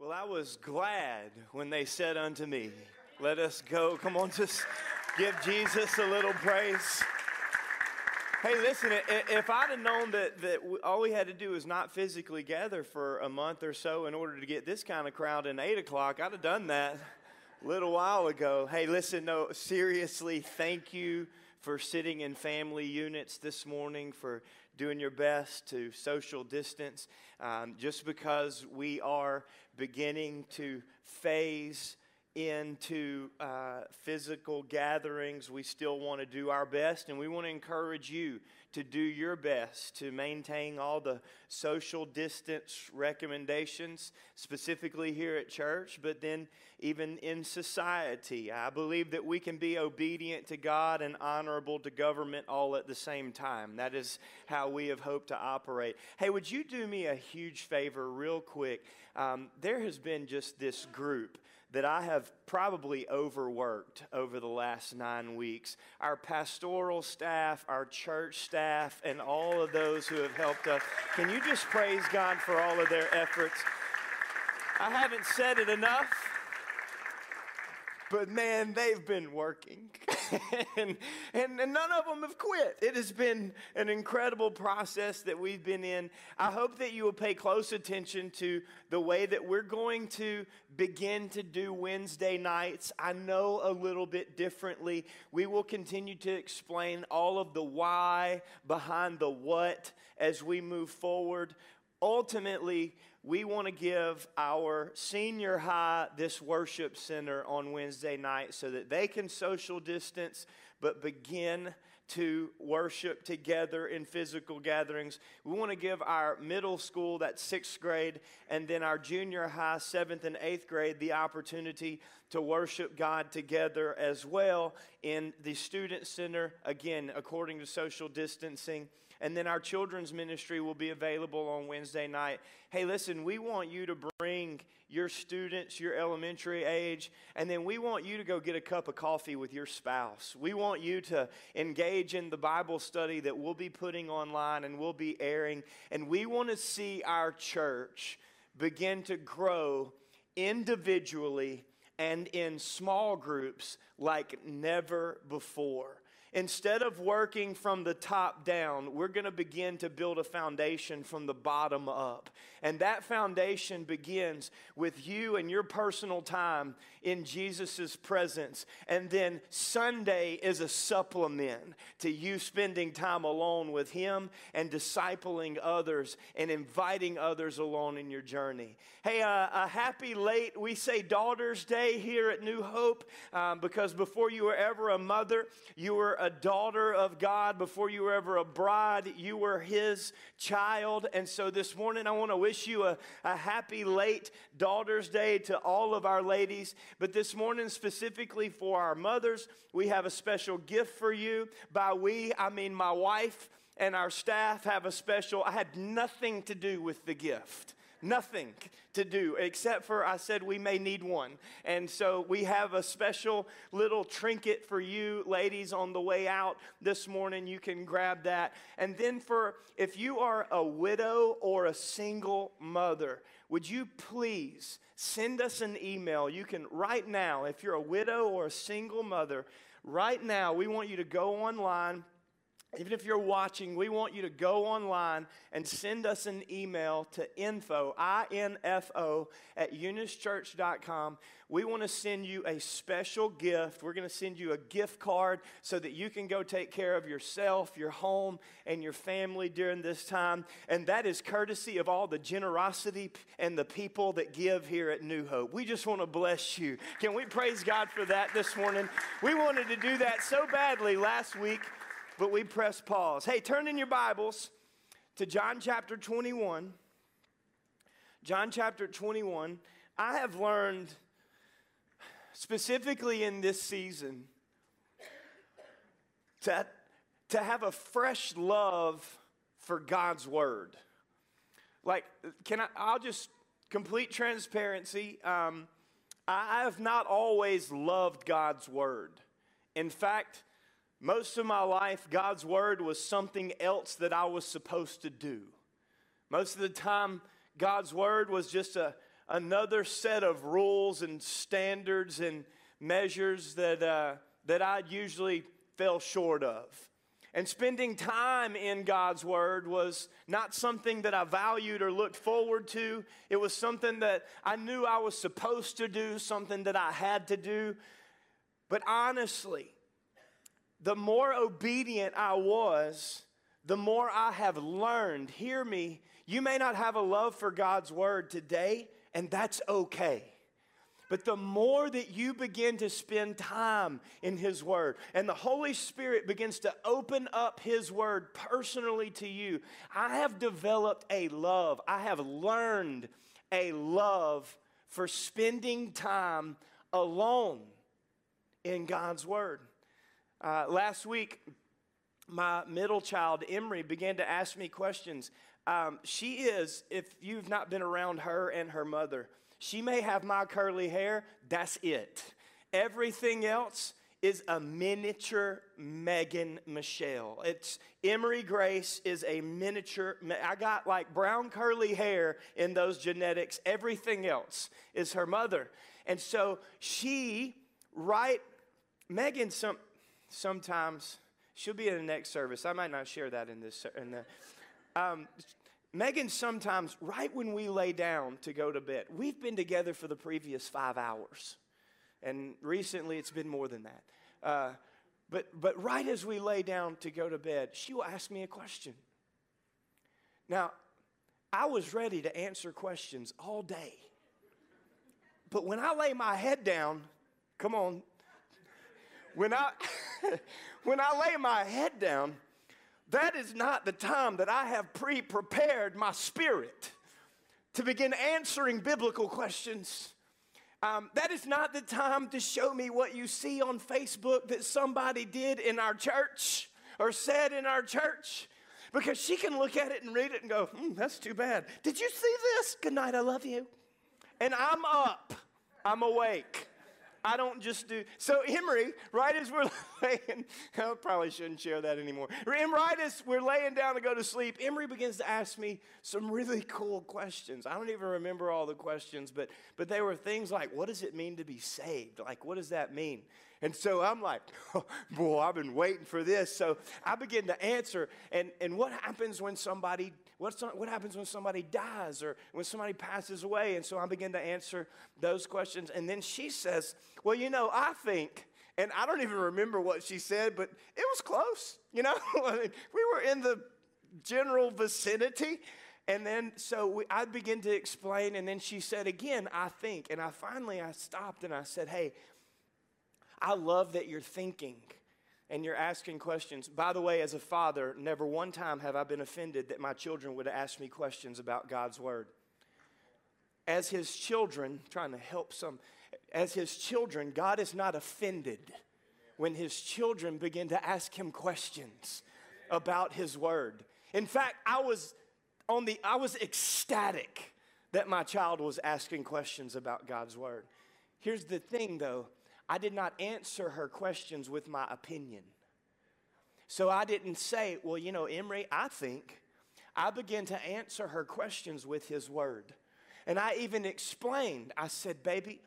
Well, I was glad when they said unto me, Let us go. Come on, just give Jesus a little praise. Hey, listen, if I'd have known that, that all we had to do is not physically gather for a month or so in order to get this kind of crowd in 8 o'clock, I'd have done that a little while ago. Hey, listen, no, seriously, thank you for sitting in family units this morning, for doing your best to social distance. Um, just because we are beginning to phase into uh, physical gatherings, we still want to do our best, and we want to encourage you to do your best to maintain all the social distance recommendations, specifically here at church, but then even in society. I believe that we can be obedient to God and honorable to government all at the same time. That is how we have hoped to operate. Hey, would you do me a huge favor, real quick? Um, there has been just this group that I have probably overworked over the last nine weeks. Our pastoral staff, our church staff, and all of those who have helped us. Can you just praise God for all of their efforts? I haven't said it enough, but man, they've been working. and, and, and, none of them have quit. It has been an incredible process that we've been in. I hope that you will pay close attention to the way that we're going to begin to do Wednesday nights. I know a little bit differently. We will continue to explain all of the why behind the what as we move forward. Ultimately, we want to give our senior high this worship center on Wednesday night so that they can social distance but begin to worship together in physical gatherings. We want to give our middle school, that sixth grade, and then our junior high, seventh and eighth grade, the opportunity to worship God together as well in the student center, again, according to social distancing. And then our children's ministry will be available on Wednesday night. Hey, listen, we want you to bring your students, your elementary age, and then we want you to go get a cup of coffee with your spouse. We want you to engage in the Bible study that we'll be putting online and we'll be airing. And we want to see our church begin to grow individually and in small groups like never before. Instead of working from the top down, we're going to begin to build a foundation from the bottom up. And that foundation begins with you and your personal time in Jesus' presence. And then Sunday is a supplement to you spending time alone with Him and discipling others and inviting others along in your journey. Hey, uh, a happy late, we say Daughter's Day here at New Hope um, because before you were ever a mother, you were a daughter of God. Before you were ever a bride, you were His child. And so this morning, I want to wish you a, a happy late Daughter's Day to all of our ladies. But this morning, specifically for our mothers, we have a special gift for you. By we, I mean my wife and our staff have a special, I had nothing to do with the gift nothing to do except for I said we may need one. And so we have a special little trinket for you ladies on the way out this morning. You can grab that. And then for if you are a widow or a single mother, would you please send us an email? You can right now, if you're a widow or a single mother, right now we want you to go online even if you're watching, we want you to go online and send us an email to info, I-N-F-O, at eunicechurch.com. We want to send you a special gift. We're going to send you a gift card so that you can go take care of yourself, your home, and your family during this time. And that is courtesy of all the generosity and the people that give here at New Hope. We just want to bless you. Can we praise God for that this morning? We wanted to do that so badly last week but we press pause. Hey, turn in your Bibles to John chapter 21. John chapter 21. I have learned, specifically in this season, to, to have a fresh love for God's Word. Like, can I, I'll just, complete transparency. Um, I have not always loved God's Word. In fact, most of my life, God's word was something else that I was supposed to do. Most of the time, God's word was just a, another set of rules and standards and measures that, uh, that I'd usually fell short of. And spending time in God's Word was not something that I valued or looked forward to. It was something that I knew I was supposed to do, something that I had to do. But honestly, the more obedient I was, the more I have learned. Hear me, you may not have a love for God's Word today, and that's okay. But the more that you begin to spend time in His Word and the Holy Spirit begins to open up His Word personally to you, I have developed a love. I have learned a love for spending time alone in God's Word. Uh, last week, my middle child, Emery, began to ask me questions. Um, she is, if you've not been around her and her mother, she may have my curly hair, that's it. Everything else is a miniature Megan Michelle. It's Emery Grace is a miniature. I got like brown curly hair in those genetics. Everything else is her mother. And so she, right, Megan, some, sometimes, she'll be in the next service. I might not share that in this. In the, um, Megan sometimes, right when we lay down to go to bed, we've been together for the previous five hours. And recently it's been more than that. Uh, but, but right as we lay down to go to bed, she will ask me a question. Now, I was ready to answer questions all day. But when I lay my head down, come on, when I, when I lay my head down, that is not the time that I have pre prepared my spirit to begin answering biblical questions. Um, that is not the time to show me what you see on Facebook that somebody did in our church or said in our church. Because she can look at it and read it and go, hmm, that's too bad. Did you see this? Good night, I love you. And I'm up, I'm awake. I don't just do. So Emery, right as we're laying, I probably shouldn't share that anymore. Right as we're laying down to go to sleep, Emery begins to ask me some really cool questions. I don't even remember all the questions, but but they were things like, "What does it mean to be saved? Like, what does that mean?" And so I'm like, oh, boy, I've been waiting for this. So I begin to answer. And, and what happens when somebody, what's, what happens when somebody dies or when somebody passes away? And so I begin to answer those questions. And then she says, well, you know, I think, and I don't even remember what she said, but it was close. You know, we were in the general vicinity. And then so we, I begin to explain, and then she said again, I think. And I finally I stopped and I said, Hey, I love that you're thinking and you're asking questions. By the way, as a father, never one time have I been offended that my children would ask me questions about God's word. As his children, trying to help some, as his children, God is not offended when his children begin to ask him questions about his word. In fact, I was on the I was ecstatic that my child was asking questions about God's word. Here's the thing though, I did not answer her questions with my opinion. So I didn't say, well, you know, Emery, I think. I began to answer her questions with his word. And I even explained, I said, baby,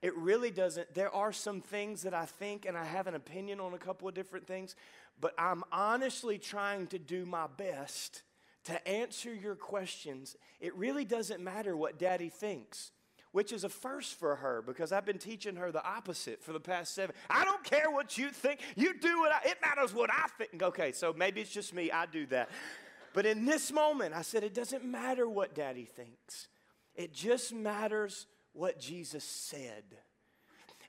it really doesn't. There are some things that I think, and I have an opinion on a couple of different things, but I'm honestly trying to do my best to answer your questions. It really doesn't matter what daddy thinks which is a first for her because I've been teaching her the opposite for the past seven. I don't care what you think. You do what I, it matters what I think. Okay, so maybe it's just me. I do that. But in this moment, I said, it doesn't matter what daddy thinks. It just matters what Jesus said.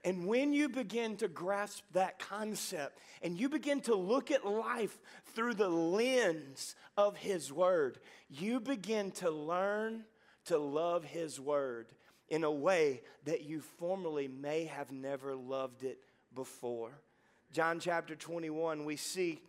And when you begin to grasp that concept and you begin to look at life through the lens of His Word, you begin to learn to love His Word in a way that you formerly may have never loved it before. John chapter 21, we see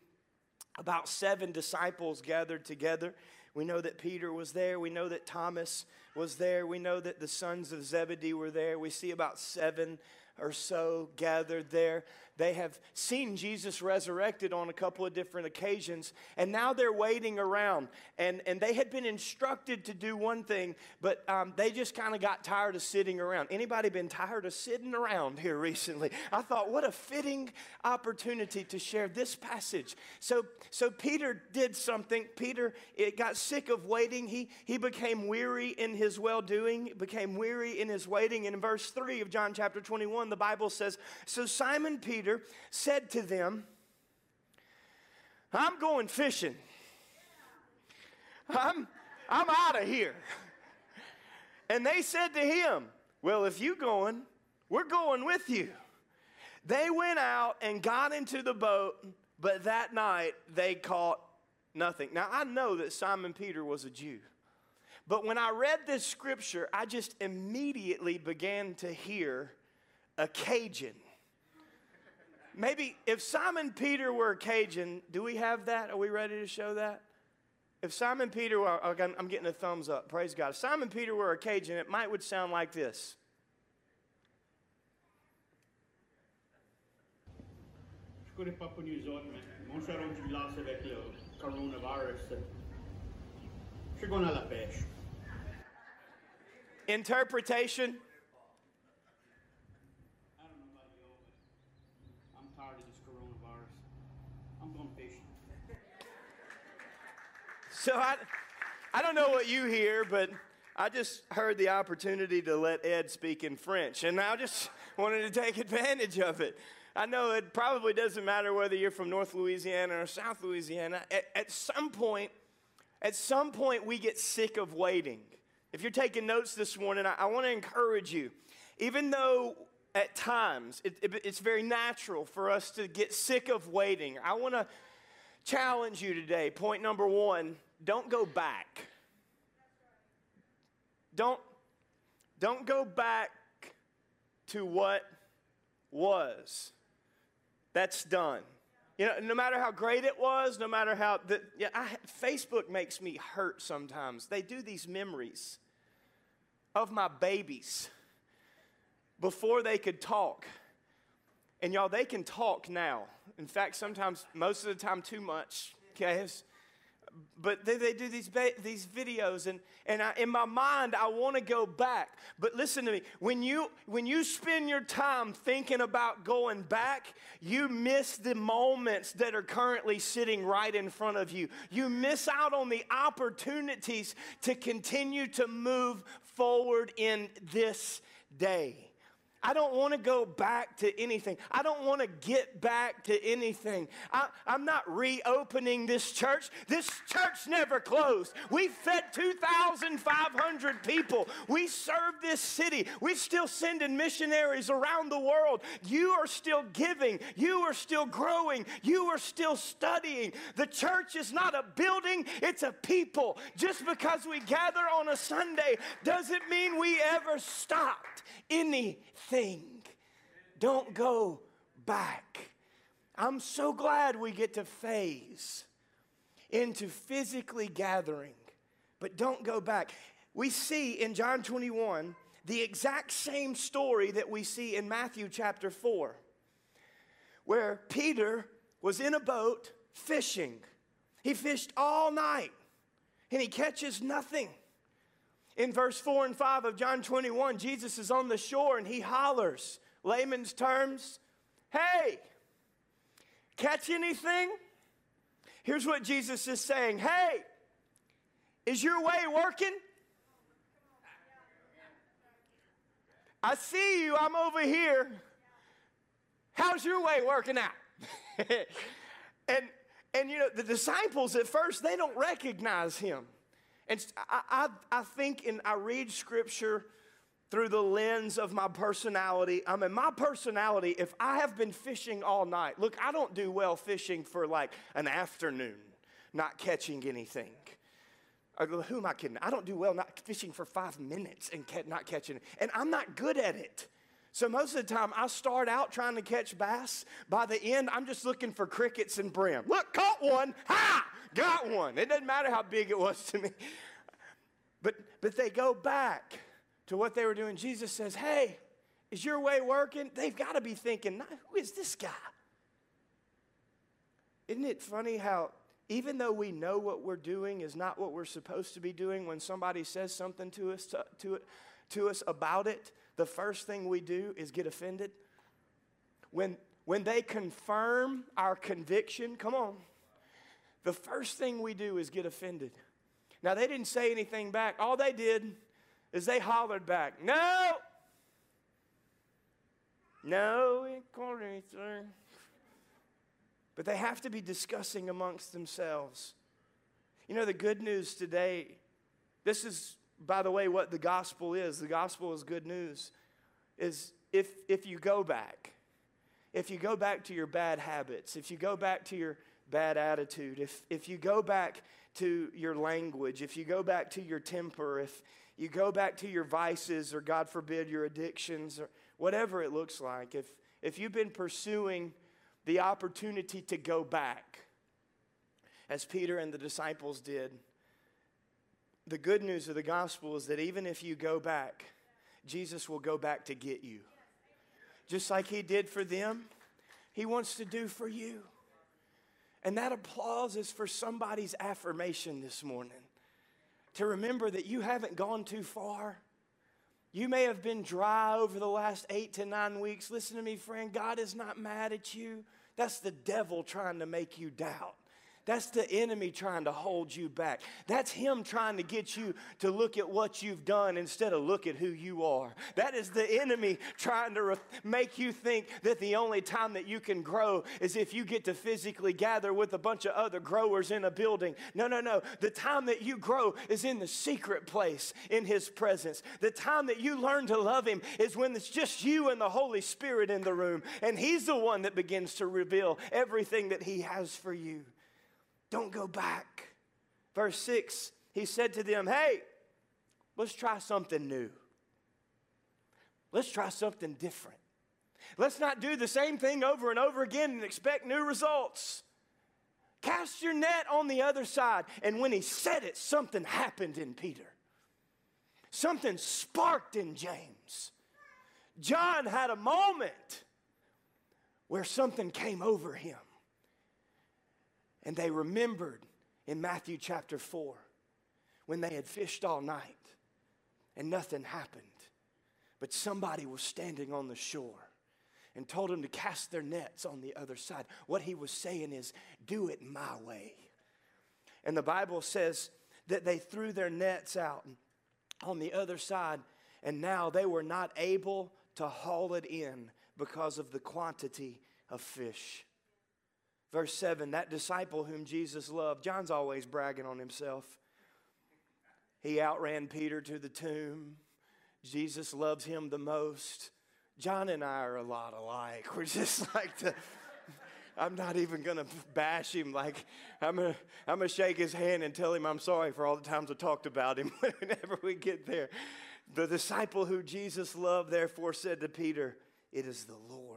about seven disciples gathered together. We know that Peter was there. We know that Thomas was there. We know that the sons of Zebedee were there. We see about seven or so gathered there. They have seen Jesus resurrected on a couple of different occasions, and now they're waiting around. And, and they had been instructed to do one thing, but um, they just kind of got tired of sitting around. Anybody been tired of sitting around here recently? I thought, what a fitting opportunity to share this passage. So, so Peter did something. Peter it got sick of waiting. He, he became weary in his well doing, became weary in his waiting. And in verse 3 of John chapter 21, the Bible says, So Simon Peter said to them, I'm going fishing. I'm, I'm out of here. And they said to him, Well, if you going, we're going with you. They went out and got into the boat, but that night they caught nothing. Now, I know that Simon Peter was a Jew. But when I read this scripture, I just immediately began to hear a Cajun. Maybe if Simon Peter were a Cajun, do we have that? Are we ready to show that? If Simon Peter were, I'm getting a thumbs up, praise God. If Simon Peter were a Cajun, it might would sound like this. Je connais pas pour nous autres, mais mon cher avec le coronavirus, je suis la pêche. Interpretation So I, I don't know what you hear, but I just heard the opportunity to let Ed speak in French, and I just wanted to take advantage of it. I know it probably doesn't matter whether you're from North Louisiana or South Louisiana. At, at some point, at some point, we get sick of waiting. If you're taking notes this morning, I, I want to encourage you. Even though at times it, it, it's very natural for us to get sick of waiting, I want to challenge you today. Point number one don't go back. Don't, don't go back to what was. That's done. You know, no matter how great it was, no matter how the, yeah, I, Facebook makes me hurt sometimes. They do these memories of my babies before they could talk. And y'all, they can talk now. In fact, sometimes, most of the time, too much. Okay, but they, they do these, these videos and, and I, in my mind i want to go back but listen to me when you when you spend your time thinking about going back you miss the moments that are currently sitting right in front of you you miss out on the opportunities to continue to move forward in this day I don't want to go back to anything. I don't want to get back to anything. I, am not reopening this church. This church never closed. We fed 2,500 people. We serve this city. We're still sending missionaries around the world. You are still giving. You are still growing. You are still studying. The church is not a building, it's a people. Just because we gather on a Sunday doesn't mean we ever stopped anything. Don't go back. I'm so glad we get to phase into physically gathering, but don't go back. We see in John 21 the exact same story that we see in Matthew chapter 4, where Peter was in a boat fishing. He fished all night and he catches nothing. In verse 4 and 5 of John 21, Jesus is on the shore and he hollers, layman's terms, Hey, catch anything? Here's what Jesus is saying Hey, is your way working? I see you, I'm over here. How's your way working out? and and you know, the disciples at first they don't recognize him. And I, I, I think and I read scripture through the lens of my personality. I mean, my personality, if I have been fishing all night, look, I don't do well fishing for like an afternoon, not catching anything. Who am I kidding? I don't do well not fishing for five minutes and not catching. And I'm not good at it. So most of the time, I start out trying to catch bass. By the end, I'm just looking for crickets and brim. Look, caught one. Ha! Got one. It doesn't matter how big it was to me. But, but they go back to what they were doing. Jesus says, Hey, is your way working? They've got to be thinking, Who is this guy? Isn't it funny how, even though we know what we're doing is not what we're supposed to be doing, when somebody says something to us, to, to, to us about it, the first thing we do is get offended? When, when they confirm our conviction, come on, the first thing we do is get offended. Now, they didn't say anything back. All they did is they hollered back, No! No, can't anything. But they have to be discussing amongst themselves. You know, the good news today, this is, by the way, what the gospel is. The gospel is good news. Is if, if you go back, if you go back to your bad habits, if you go back to your bad attitude, if, if you go back to your language, if you go back to your temper, if you go back to your vices, or God forbid, your addictions, or whatever it looks like, if, if you've been pursuing the opportunity to go back, as Peter and the disciples did, the good news of the gospel is that even if you go back, Jesus will go back to get you. Just like he did for them, he wants to do for you. And that applause is for somebody's affirmation this morning. To remember that you haven't gone too far, you may have been dry over the last eight to nine weeks. Listen to me, friend. God is not mad at you. That's the devil trying to make you doubt. That's the enemy trying to hold you back. That's him trying to get you to look at what you've done instead of look at who you are. That is the enemy trying to re- make you think that the only time that you can grow is if you get to physically gather with a bunch of other growers in a building. No, no, no. The time that you grow is in the secret place in his presence. The time that you learn to love him is when it's just you and the Holy Spirit in the room and he's the one that begins to reveal everything that he has for you. Don't go back. Verse 6, he said to them, Hey, let's try something new. Let's try something different. Let's not do the same thing over and over again and expect new results. Cast your net on the other side. And when he said it, something happened in Peter. Something sparked in James. John had a moment where something came over him. And they remembered in Matthew chapter 4 when they had fished all night and nothing happened. But somebody was standing on the shore and told them to cast their nets on the other side. What he was saying is, do it my way. And the Bible says that they threw their nets out on the other side, and now they were not able to haul it in because of the quantity of fish. Verse 7 that disciple whom Jesus loved, John's always bragging on himself. He outran Peter to the tomb. Jesus loves him the most. John and I are a lot alike. We're just like the. I'm not even going to bash him. Like, I'm going to I'm gonna shake his hand and tell him I'm sorry for all the times I talked about him whenever we get there. The disciple who Jesus loved, therefore, said to Peter, It is the Lord.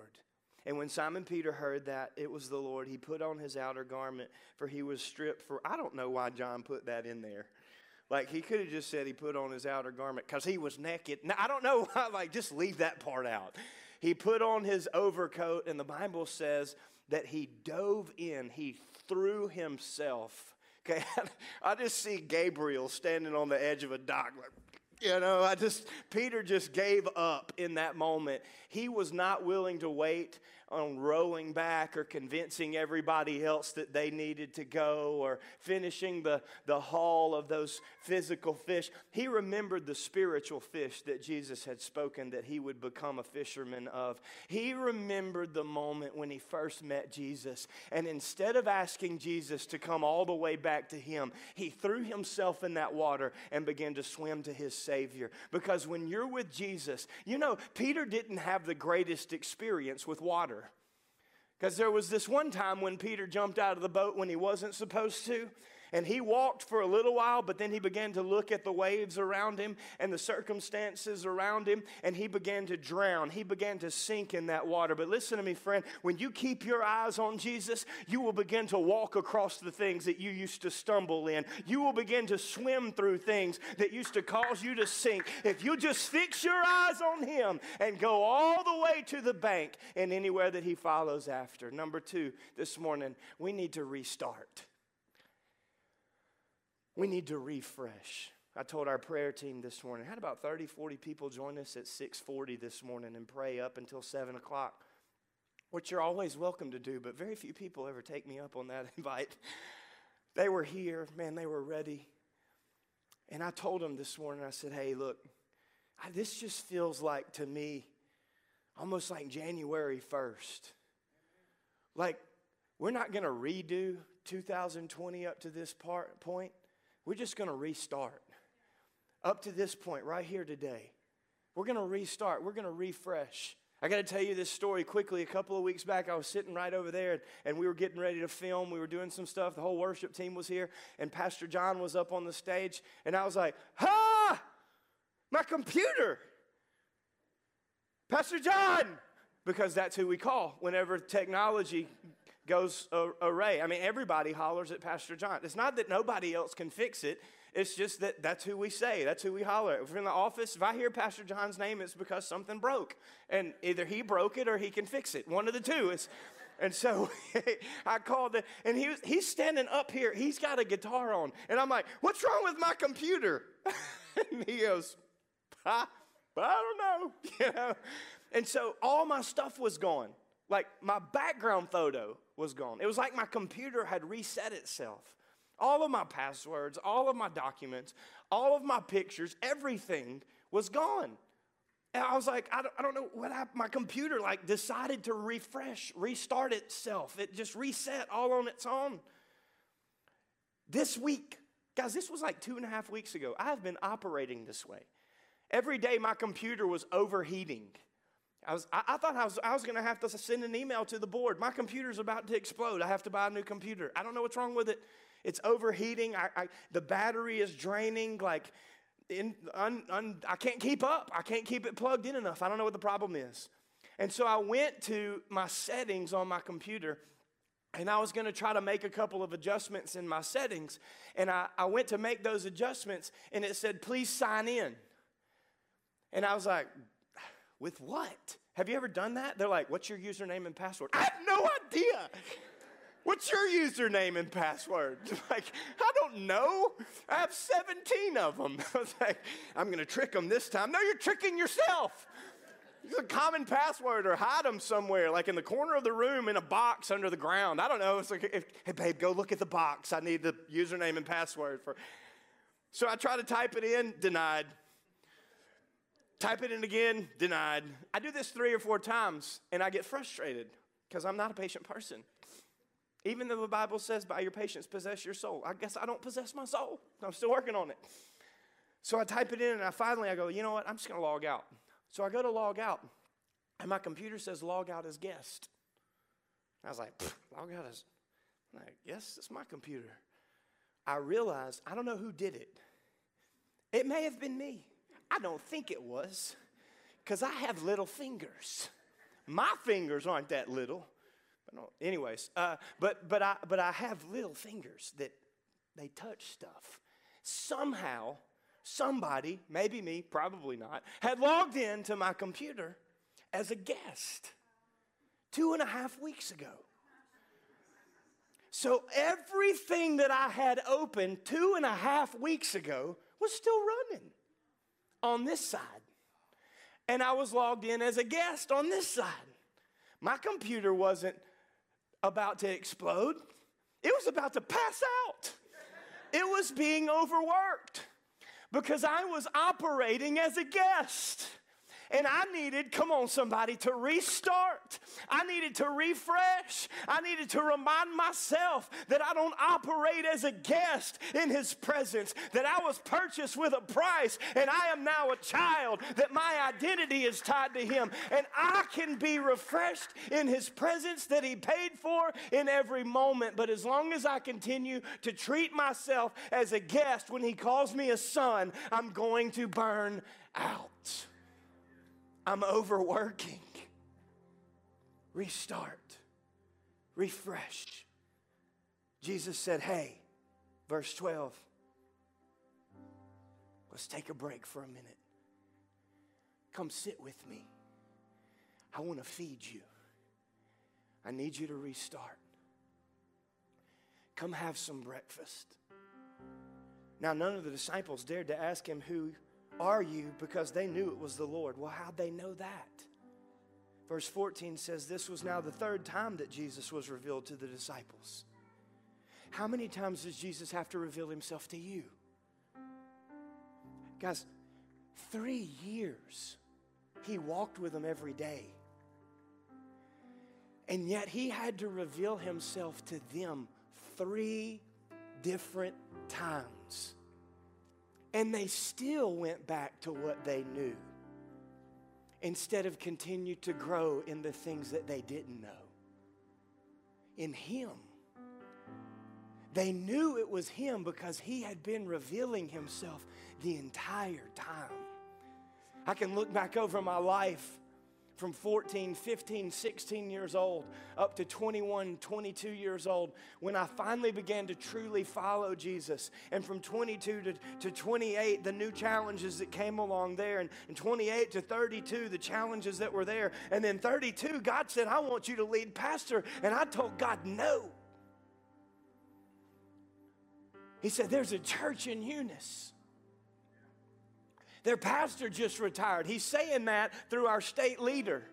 And when Simon Peter heard that it was the Lord, he put on his outer garment, for he was stripped for. I don't know why John put that in there. Like he could have just said he put on his outer garment because he was naked. Now, I don't know why, like, just leave that part out. He put on his overcoat, and the Bible says that he dove in, he threw himself. Okay, I just see Gabriel standing on the edge of a dock, like, you know, I just, Peter just gave up in that moment. He was not willing to wait on rowing back or convincing everybody else that they needed to go or finishing the, the haul of those physical fish. He remembered the spiritual fish that Jesus had spoken that he would become a fisherman of. He remembered the moment when he first met Jesus. And instead of asking Jesus to come all the way back to him, he threw himself in that water and began to swim to his Savior. Because when you're with Jesus, you know, Peter didn't have the greatest experience with water. Because there was this one time when Peter jumped out of the boat when he wasn't supposed to, And he walked for a little while, but then he began to look at the waves around him and the circumstances around him, and he began to drown. He began to sink in that water. But listen to me, friend, when you keep your eyes on Jesus, you will begin to walk across the things that you used to stumble in. You will begin to swim through things that used to cause you to sink. If you just fix your eyes on him and go all the way to the bank and anywhere that he follows after. Number two, this morning, we need to restart. We need to refresh. I told our prayer team this morning, had about 30, 40 people join us at 640 this morning and pray up until 7 o'clock, which you're always welcome to do, but very few people ever take me up on that invite. They were here, man, they were ready. And I told them this morning, I said, hey, look, I, this just feels like to me almost like January 1st. Like, we're not going to redo 2020 up to this part, point. We're just going to restart. Up to this point, right here today, we're going to restart. We're going to refresh. I got to tell you this story quickly. A couple of weeks back, I was sitting right over there and we were getting ready to film. We were doing some stuff. The whole worship team was here, and Pastor John was up on the stage. And I was like, Ha! My computer! Pastor John! Because that's who we call whenever technology goes array. I mean, everybody hollers at Pastor John. It's not that nobody else can fix it. It's just that that's who we say. That's who we holler. If we're in the office, if I hear Pastor John's name, it's because something broke. And either he broke it or he can fix it. One of the two. is. and so I called it, and he was, he's standing up here. He's got a guitar on. And I'm like, what's wrong with my computer? and he goes, I, I don't know. You know? And so all my stuff was gone. Like my background photo was gone. It was like my computer had reset itself. All of my passwords, all of my documents, all of my pictures, everything was gone. And I was like, I don't, I don't know what happened. My computer like decided to refresh, restart itself. It just reset all on its own. This week, guys, this was like two and a half weeks ago. I have been operating this way. Every day my computer was overheating. I, was, I, I thought I was, I was going to have to send an email to the board. My computer's about to explode. I have to buy a new computer. I don't know what's wrong with it. It's overheating. I, I the battery is draining. Like, in, un, un, I can't keep up. I can't keep it plugged in enough. I don't know what the problem is. And so I went to my settings on my computer and I was going to try to make a couple of adjustments in my settings. And I, I went to make those adjustments and it said, please sign in. And I was like, with what? Have you ever done that? They're like, What's your username and password? I have no idea. What's your username and password? Like, I don't know. I have 17 of them. I was like, I'm going to trick them this time. No, you're tricking yourself. It's a common password or hide them somewhere, like in the corner of the room in a box under the ground. I don't know. It's like, if, hey, babe, go look at the box. I need the username and password for. So I try to type it in, denied. Type it in again, denied. I do this three or four times and I get frustrated because I'm not a patient person. Even though the Bible says, by your patience, possess your soul. I guess I don't possess my soul. I'm still working on it. So I type it in and I finally I go, you know what? I'm just going to log out. So I go to log out and my computer says log out as guest. I was like, log out as, like, yes, it's my computer. I realized I don't know who did it. It may have been me. I don't think it was, because I have little fingers. My fingers aren't that little. But anyways, uh, but, but, I, but I have little fingers that they touch stuff. Somehow, somebody, maybe me, probably not, had logged into my computer as a guest two and a half weeks ago. So everything that I had opened two and a half weeks ago was still running on this side. And I was logged in as a guest on this side. My computer wasn't about to explode, it was about to pass out. It was being overworked because I was operating as a guest. And I needed, come on, somebody, to restart. I needed to refresh. I needed to remind myself that I don't operate as a guest in His presence, that I was purchased with a price and I am now a child, that my identity is tied to Him. And I can be refreshed in His presence that He paid for in every moment. But as long as I continue to treat myself as a guest when He calls me a son, I'm going to burn out. I'm overworking. Restart, refresh. Jesus said, Hey, verse 12, let's take a break for a minute. Come sit with me. I want to feed you. I need you to restart. Come have some breakfast. Now, none of the disciples dared to ask him, Who are you? because they knew it was the Lord. Well, how'd they know that? Verse 14 says, This was now the third time that Jesus was revealed to the disciples. How many times does Jesus have to reveal himself to you? Guys, three years he walked with them every day. And yet he had to reveal himself to them three different times. And they still went back to what they knew instead of continue to grow in the things that they didn't know. In Him. They knew it was Him because He had been revealing Himself the entire time. I can look back over my life from 14, 15, 16 years old up to 21, 22 years old when I finally began to truly follow Jesus. And from 22 to, to 28, the new challenges that came along there. And, and 28 to 32, the challenges that were there. And then 32, God said, I want you to lead pastor. And I told God, no. He said, There's a church in Eunice. Their pastor just retired. He's saying that through our state leader.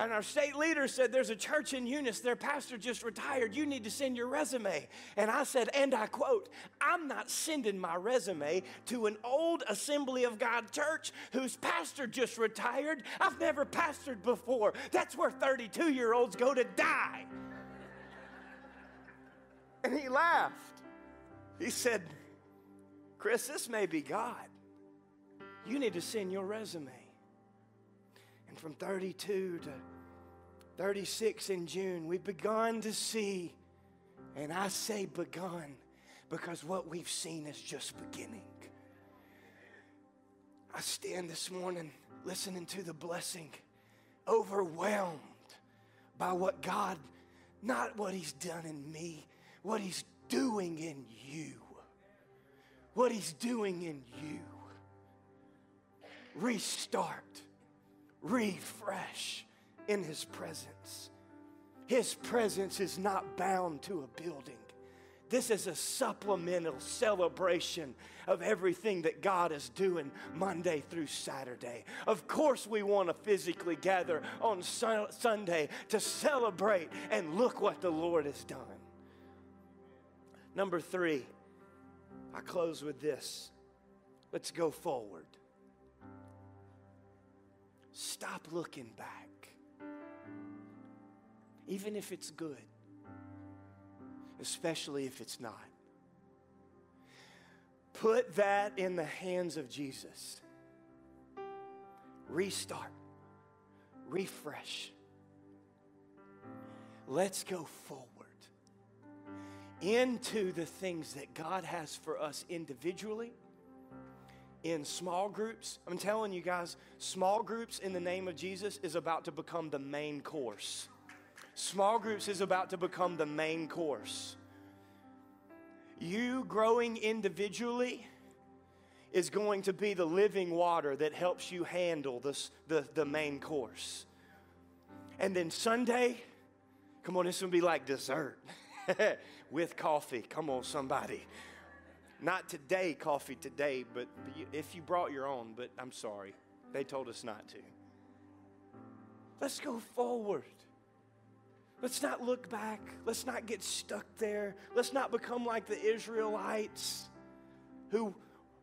And our state leader said, There's a church in Eunice, their pastor just retired. You need to send your resume. And I said, and I quote, I'm not sending my resume to an old Assembly of God church whose pastor just retired. I've never pastored before. That's where 32 year olds go to die. and he laughed. He said, Chris, this may be God you need to send your resume. And from 32 to 36 in June, we've begun to see, and I say begun because what we've seen is just beginning. I stand this morning listening to the blessing, overwhelmed by what God, not what He's done in me, what He's doing in you. What He's doing in you restart, refresh in His presence. His presence is not bound to a building. This is a supplemental celebration of everything that God is doing Monday through Saturday. Of course, we want to physically gather on Sunday to celebrate and look what the Lord has done. Number three, I close with this. Let's go forward. Stop looking back. Even if it's good, especially if it's not. Put that in the hands of Jesus. Restart, refresh. Let's go forward into the things that God has for us individually in small groups. I'm telling you guys, small groups in the name of Jesus is about to become the main course. Small groups is about to become the main course. You growing individually is going to be the living water that helps you handle this, the, the main course. And then Sunday, come on, this will be like dessert with coffee. Come on, somebody. Not today, coffee today, but if you brought your own, but I'm sorry. They told us not to. Let's go forward. Let's not look back. Let's not get stuck there. Let's not become like the Israelites who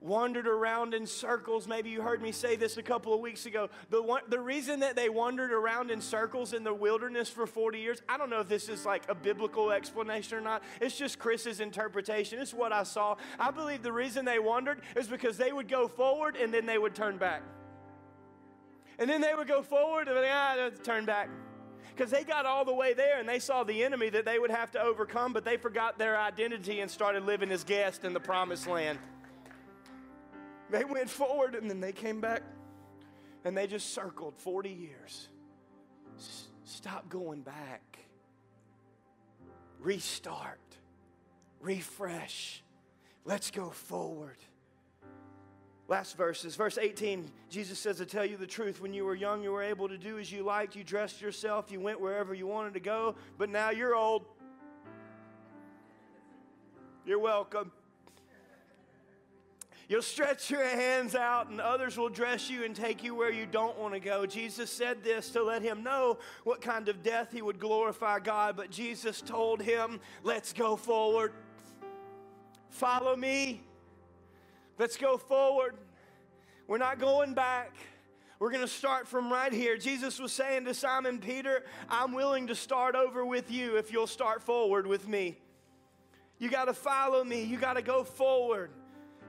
wandered around in circles. Maybe you heard me say this a couple of weeks ago. The, one, the reason that they wandered around in circles in the wilderness for 40 years, I don't know if this is like a biblical explanation or not. It's just Chris's interpretation. It's what I saw. I believe the reason they wandered is because they would go forward and then they would turn back. And then they would go forward and then ah, turn back because they got all the way there and they saw the enemy that they would have to overcome, but they forgot their identity and started living as guests in the promised land. They went forward and then they came back and they just circled 40 years. S- stop going back. Restart. Refresh. Let's go forward. Last verses, verse 18, Jesus says, To tell you the truth, when you were young, you were able to do as you liked. You dressed yourself, you went wherever you wanted to go, but now you're old. You're welcome. You'll stretch your hands out, and others will dress you and take you where you don't want to go. Jesus said this to let him know what kind of death he would glorify God, but Jesus told him, Let's go forward. Follow me. Let's go forward. We're not going back. We're going to start from right here. Jesus was saying to Simon Peter, I'm willing to start over with you if you'll start forward with me. You got to follow me, you got to go forward.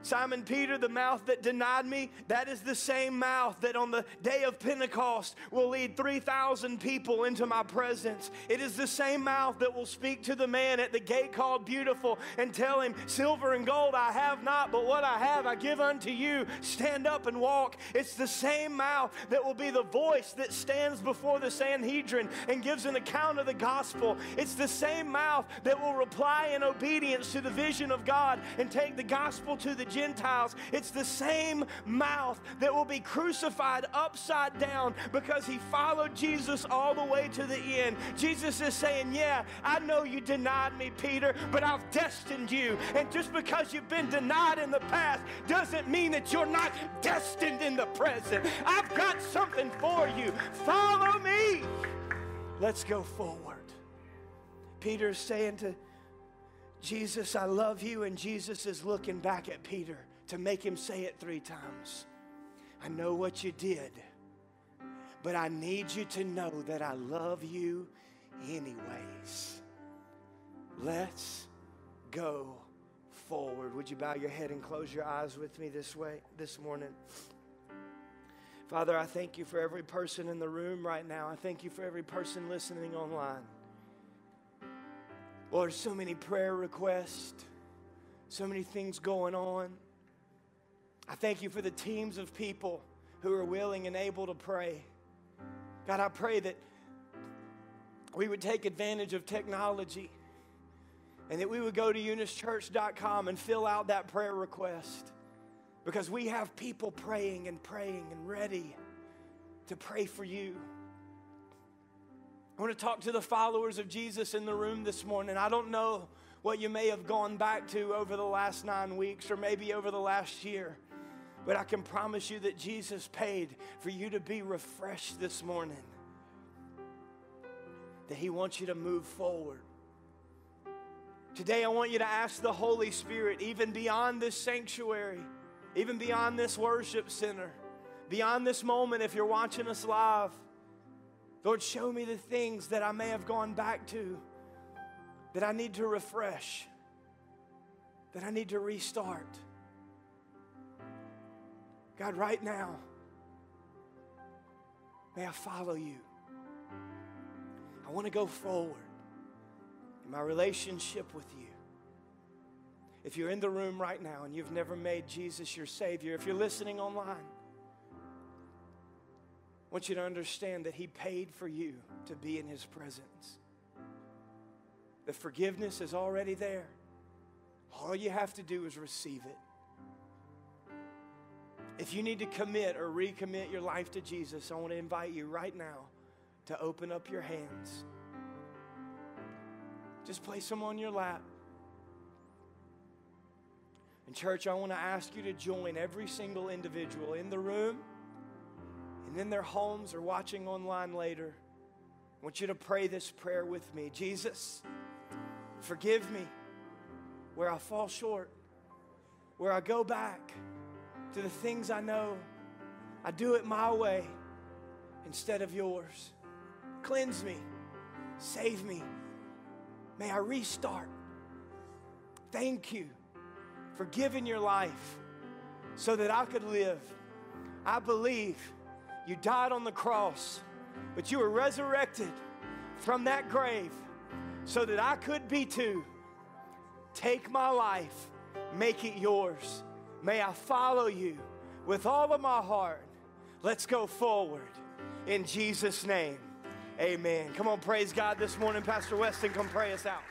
Simon Peter, the mouth that denied me, that is the same mouth that on the day of Pentecost will lead 3,000 people into my presence. It is the same mouth that will speak to the man at the gate called Beautiful and tell him, Silver and gold I have not, but what I have I give unto you. Stand up and walk. It's the same mouth that will be the voice that stands before the Sanhedrin and gives an account of the gospel. It's the same mouth that will reply in obedience to the vision of God and take the gospel to the Gentiles. It's the same mouth that will be crucified upside down because he followed Jesus all the way to the end. Jesus is saying, Yeah, I know you denied me, Peter, but I've destined you. And just because you've been denied in the past doesn't mean that you're not destined in the present. I've got something for you. Follow me. Let's go forward. Peter's saying to Jesus, I love you. And Jesus is looking back at Peter to make him say it three times. I know what you did, but I need you to know that I love you anyways. Let's go forward. Would you bow your head and close your eyes with me this way this morning? Father, I thank you for every person in the room right now. I thank you for every person listening online. Lord, so many prayer requests, so many things going on. I thank you for the teams of people who are willing and able to pray. God, I pray that we would take advantage of technology and that we would go to eunicechurch.com and fill out that prayer request because we have people praying and praying and ready to pray for you. I want to talk to the followers of Jesus in the room this morning. I don't know what you may have gone back to over the last nine weeks or maybe over the last year, but I can promise you that Jesus paid for you to be refreshed this morning, that He wants you to move forward. Today, I want you to ask the Holy Spirit, even beyond this sanctuary, even beyond this worship center, beyond this moment, if you're watching us live Lord, show me the things that I may have gone back to that I need to refresh, that I need to restart. God, right now, may I follow you. I want to go forward in my relationship with you. If you're in the room right now and you've never made Jesus your Savior, if you're listening online, I want you to understand that He paid for you to be in His presence. The forgiveness is already there. All you have to do is receive it. If you need to commit or recommit your life to Jesus, I want to invite you right now to open up your hands. Just place them on your lap. And, church, I want to ask you to join every single individual in the room and in their homes or watching online later, I want you to pray this prayer with me Jesus, forgive me where I fall short, where I go back, to the things I know. I do it my way instead of yours. Cleanse me, save me. May I restart. Thank you for giving your life so that I could live. I believe you died on the cross, but you were resurrected from that grave so that I could be too. Take my life, make it yours. May I follow you with all of my heart. Let's go forward in Jesus' name. Amen. Come on, praise God this morning. Pastor Weston, come pray us out.